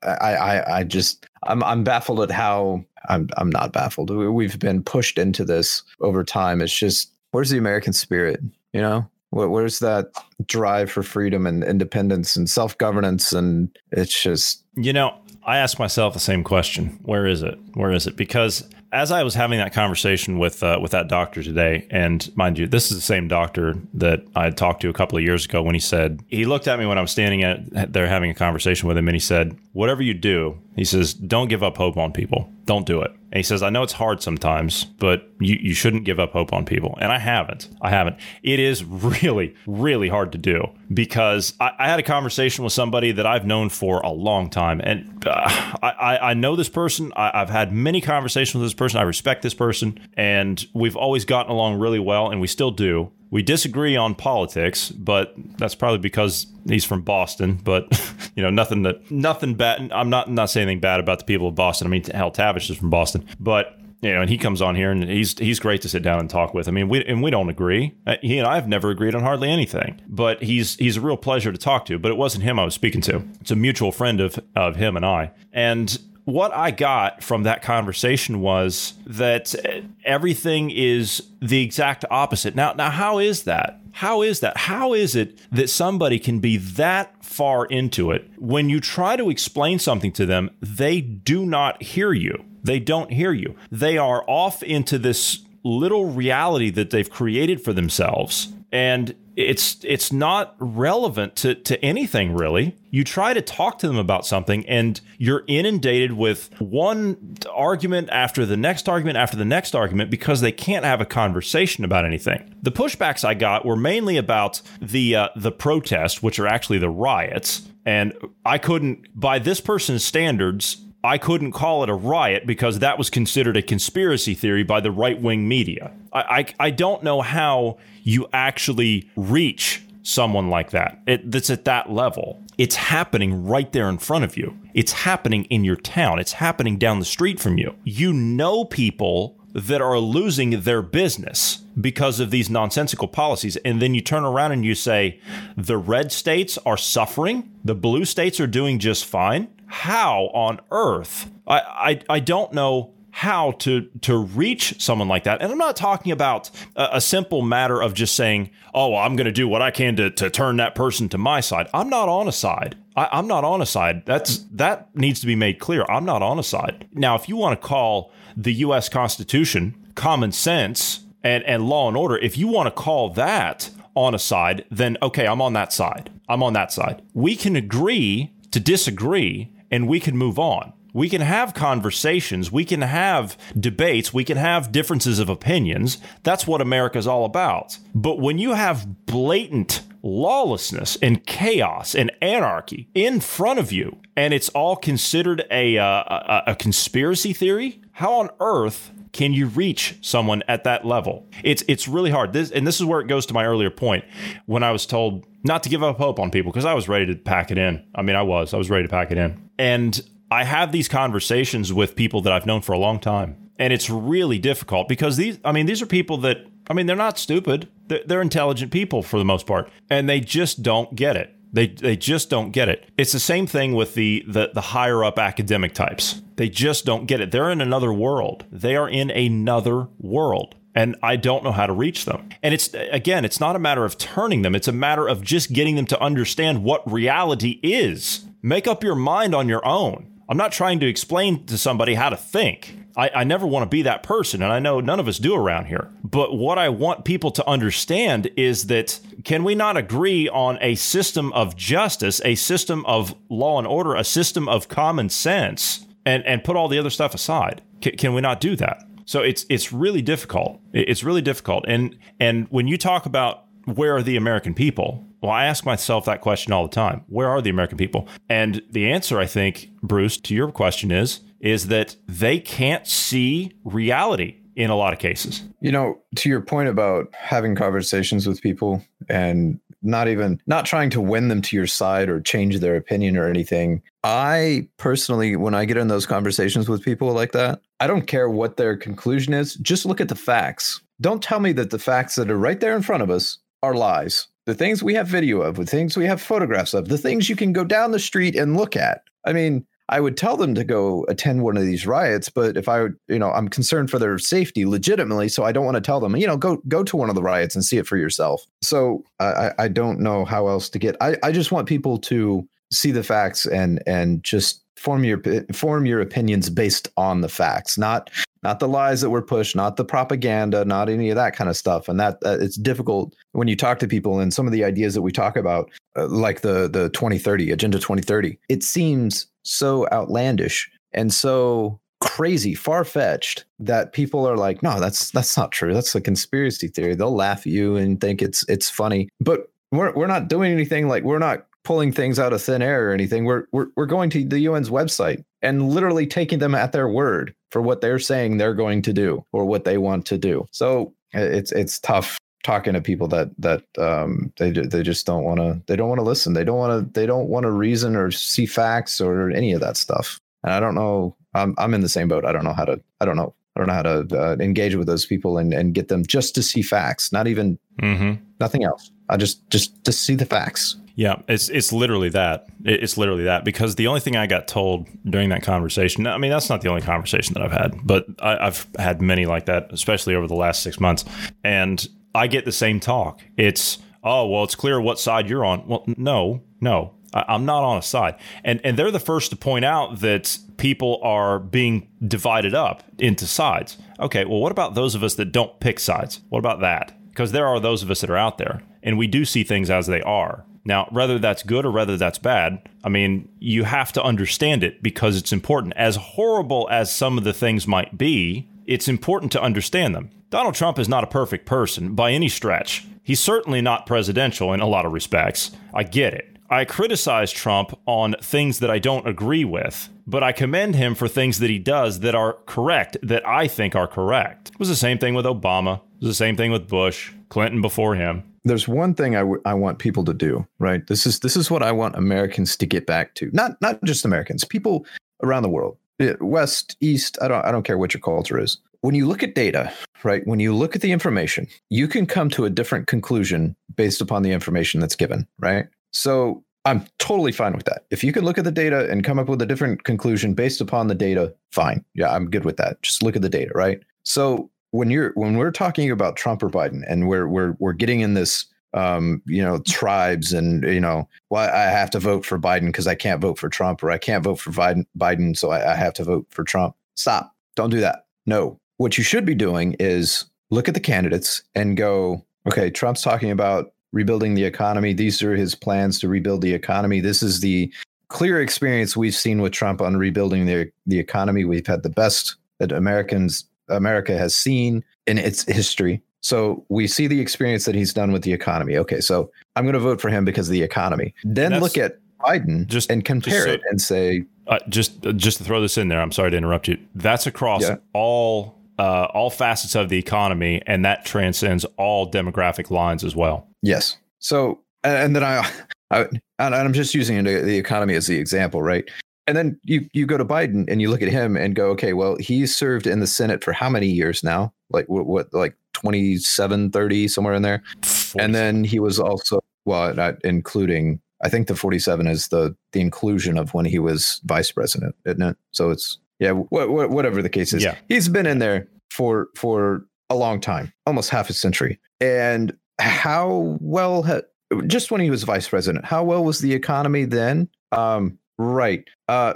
I, I I just I'm I'm baffled at how I'm I'm not baffled. We've been pushed into this over time. It's just where's the American spirit? You know, where's that drive for freedom and independence and self governance? And it's just you know I ask myself the same question. Where is it? Where is it? Because as I was having that conversation with uh, with that doctor today, and mind you, this is the same doctor that I had talked to a couple of years ago when he said he looked at me when I was standing at there having a conversation with him, and he said, "Whatever you do," he says, "don't give up hope on people. Don't do it." And he says, I know it's hard sometimes, but you, you shouldn't give up hope on people. And I haven't. I haven't. It is really, really hard to do because I, I had a conversation with somebody that I've known for a long time. And uh, I, I know this person. I, I've had many conversations with this person. I respect this person. And we've always gotten along really well, and we still do. We disagree on politics, but that's probably because he's from Boston. But [laughs] you know, nothing that nothing bad. I'm not not saying anything bad about the people of Boston. I mean, hell, Tavish is from Boston, but you know, and he comes on here and he's he's great to sit down and talk with. I mean, we and we don't agree. Uh, he and I have never agreed on hardly anything, but he's he's a real pleasure to talk to. But it wasn't him I was speaking to. It's a mutual friend of of him and I. And what I got from that conversation was that everything is the exact opposite. Now, now, how is that? How is that? How is it that somebody can be that far into it when you try to explain something to them, they do not hear you? They don't hear you. They are off into this little reality that they've created for themselves and it's it's not relevant to, to anything really. You try to talk to them about something and you're inundated with one argument after the next argument after the next argument because they can't have a conversation about anything. The pushbacks I got were mainly about the uh, the protests, which are actually the riots, and I couldn't by this person's standards I couldn't call it a riot because that was considered a conspiracy theory by the right wing media. I, I, I, don't know how you actually reach someone like that it, that's at that level. It's happening right there in front of you. It's happening in your town. It's happening down the street from you. You know people that are losing their business because of these nonsensical policies. And then you turn around and you say, the red states are suffering, the blue states are doing just fine how on earth I, I, I don't know how to to reach someone like that. And I'm not talking about a, a simple matter of just saying, "Oh, well, I'm going to do what I can to to turn that person to my side." I'm not on a side. I, am not on a side. That's that needs to be made clear. I'm not on a side. Now, if you want to call the U.S. Constitution common sense and and law and order, if you want to call that on a side, then okay, I'm on that side. I'm on that side. We can agree to disagree and we can move on. We can have conversations, we can have debates, we can have differences of opinions. That's what America's all about. But when you have blatant lawlessness and chaos and anarchy in front of you, and it's all considered a, uh, a, a conspiracy theory, how on earth can you reach someone at that level? It's it's really hard. This and this is where it goes to my earlier point when I was told not to give up hope on people because I was ready to pack it in. I mean, I was. I was ready to pack it in. And I have these conversations with people that I've known for a long time. And it's really difficult because these I mean, these are people that I mean, they're not stupid. They're, they're intelligent people for the most part, and they just don't get it. They they just don't get it. It's the same thing with the, the the higher up academic types. They just don't get it. They're in another world. They are in another world. And I don't know how to reach them. And it's again, it's not a matter of turning them. It's a matter of just getting them to understand what reality is. Make up your mind on your own. I'm not trying to explain to somebody how to think. I, I, never want to be that person, and I know none of us do around here. But what I want people to understand is that can we not agree on a system of justice, a system of law and order, a system of common sense, and, and put all the other stuff aside? C- can we not do that? So it's it's really difficult. It's really difficult. And and when you talk about where are the American people? Well, I ask myself that question all the time. Where are the American people? And the answer, I think, Bruce, to your question is is that they can't see reality in a lot of cases. You know, to your point about having conversations with people and not even not trying to win them to your side or change their opinion or anything. I personally when I get in those conversations with people like that, I don't care what their conclusion is, just look at the facts. Don't tell me that the facts that are right there in front of us are lies. The things we have video of, the things we have photographs of, the things you can go down the street and look at. I mean, I would tell them to go attend one of these riots, but if I, you know, I'm concerned for their safety legitimately, so I don't want to tell them, you know, go go to one of the riots and see it for yourself. So I, I don't know how else to get. I, I just want people to see the facts and and just form your form your opinions based on the facts, not not the lies that were pushed, not the propaganda, not any of that kind of stuff. And that uh, it's difficult when you talk to people and some of the ideas that we talk about, uh, like the the 2030 Agenda 2030. It seems so outlandish and so crazy, far fetched that people are like, no, that's that's not true. That's a conspiracy theory. They'll laugh at you and think it's it's funny. But we're we're not doing anything like we're not pulling things out of thin air or anything. We're we're we're going to the UN's website and literally taking them at their word for what they're saying they're going to do or what they want to do. So it's it's tough talking to people that that um, they they just don't want to they don't want to listen. They don't want to they don't want to reason or see facts or any of that stuff. And i don't know i'm i'm in the same boat. I don't know how to i don't know i don't know how to uh, engage with those people and and get them just to see facts not even mm-hmm. nothing else. I just just to see the facts Yeah, it's it's literally that. It's literally that because the only thing I got told during that conversation. I mean, that's not the only conversation that I've had, but I, I've had many like that, especially over the last six months, and I get the same talk. It's oh well, it's clear what side you're on. Well, no, no, I'm not on a side. And and they're the first to point out that people are being divided up into sides. Okay, well what about those of us that don't pick sides? What about that? Because there are those of us that are out there and we do see things as they are. Now, whether that's good or whether that's bad, I mean, you have to understand it because it's important. As horrible as some of the things might be, it's important to understand them. Donald Trump is not a perfect person by any stretch. He's certainly not presidential in a lot of respects. I get it. I criticize Trump on things that I don't agree with, but I commend him for things that he does that are correct, that I think are correct. It was the same thing with Obama. It was the same thing with Bush, Clinton before him. There's one thing I, w- I want people to do, right? This is this is what I want Americans to get back to. Not not just Americans, people around the world, eh, West, East. I don't I don't care what your culture is. When you look at data, right? When you look at the information, you can come to a different conclusion based upon the information that's given, right? So I'm totally fine with that. If you can look at the data and come up with a different conclusion based upon the data, fine. Yeah, I'm good with that. Just look at the data, right? So when you're when we're talking about Trump or Biden and we're we're we're getting in this um, you know, tribes and you know, well, I have to vote for Biden because I can't vote for Trump, or I can't vote for Biden, Biden, so I, I have to vote for Trump. Stop! Don't do that. No, what you should be doing is look at the candidates and go, okay, Trump's talking about rebuilding the economy. These are his plans to rebuild the economy. This is the clear experience we've seen with Trump on rebuilding the the economy. We've had the best that Americans America has seen in its history. So we see the experience that he's done with the economy. Okay, so I'm going to vote for him because of the economy. Then look at Biden just and compare just so, it and say uh, just uh, just to throw this in there. I'm sorry to interrupt you. That's across yeah. all uh, all facets of the economy, and that transcends all demographic lines as well. Yes. So, and then I, [laughs] I and I'm just using the economy as the example, right? And then you you go to Biden and you look at him and go, okay, well, he's served in the Senate for how many years now? Like what, what like 27, 30, somewhere in there. 47. And then he was also well, not including I think the 47 is the the inclusion of when he was vice president, isn't it? So it's yeah, wh- wh- whatever the case is. Yeah. He's been in there for for a long time, almost half a century. And how well ha- just when he was vice president, how well was the economy then? Um, right. Uh,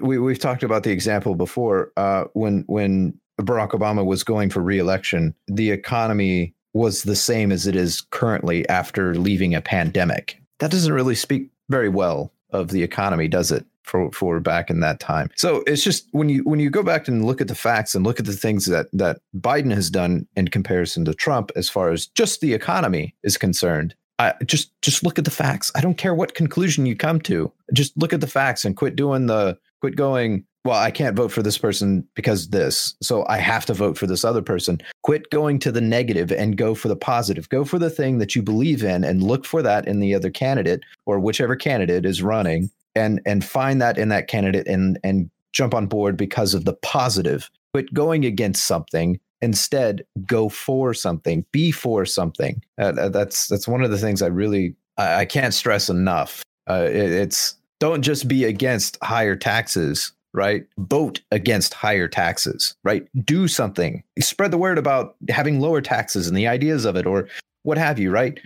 we we've talked about the example before. Uh, when when Barack Obama was going for reelection, the economy was the same as it is currently after leaving a pandemic. That doesn't really speak very well of the economy, does it? For for back in that time. So it's just when you when you go back and look at the facts and look at the things that that Biden has done in comparison to Trump as far as just the economy is concerned, I just just look at the facts. I don't care what conclusion you come to. Just look at the facts and quit doing the quit going well, I can't vote for this person because this. So I have to vote for this other person. Quit going to the negative and go for the positive. Go for the thing that you believe in and look for that in the other candidate or whichever candidate is running and and find that in that candidate and and jump on board because of the positive. Quit going against something. Instead, go for something. Be for something. Uh, that's that's one of the things I really I, I can't stress enough. Uh, it, it's don't just be against higher taxes right? Vote against higher taxes, right? Do something. Spread the word about having lower taxes and the ideas of it or what have you, right?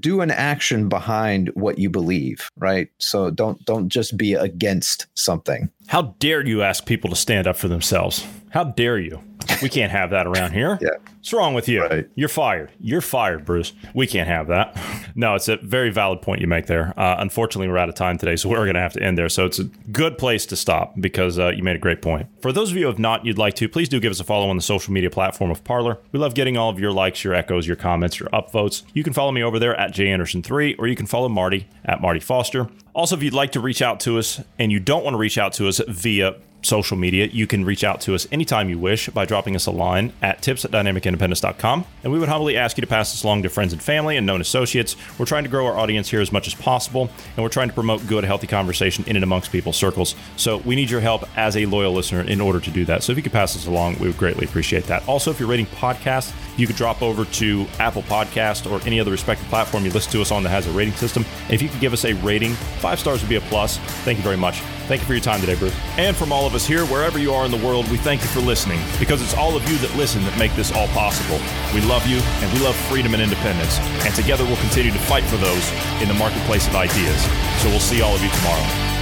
Do an action behind what you believe, right? So don't don't just be against something. How dare you ask people to stand up for themselves? How dare you? We can't have that around here. yeah. What's wrong with you? Right. You're fired. You're fired, Bruce. We can't have that. No, it's a very valid point you make there. Uh, unfortunately, we're out of time today, so we're going to have to end there. So it's a good place to stop because uh, you made a great point. For those of you who have not, you'd like to, please do give us a follow on the social media platform of Parler. We love getting all of your likes, your echoes, your comments, your upvotes. You can follow me over there at janderson3, or you can follow Marty at Marty Foster. Also, if you'd like to reach out to us and you don't want to reach out to us via social media. You can reach out to us anytime you wish by dropping us a line at tips at dynamicindependence.com. And we would humbly ask you to pass this along to friends and family and known associates. We're trying to grow our audience here as much as possible, and we're trying to promote good, healthy conversation in and amongst people's circles. So we need your help as a loyal listener in order to do that. So if you could pass this along, we would greatly appreciate that. Also, if you're rating podcasts, you could drop over to Apple Podcast or any other respective platform you listen to us on that has a rating system. And if you could give us a rating, five stars would be a plus. Thank you very much. Thank you for your time today, Bruce. And from all of us here, wherever you are in the world, we thank you for listening because it's all of you that listen that make this all possible. We love you and we love freedom and independence. And together we'll continue to fight for those in the marketplace of ideas. So we'll see all of you tomorrow.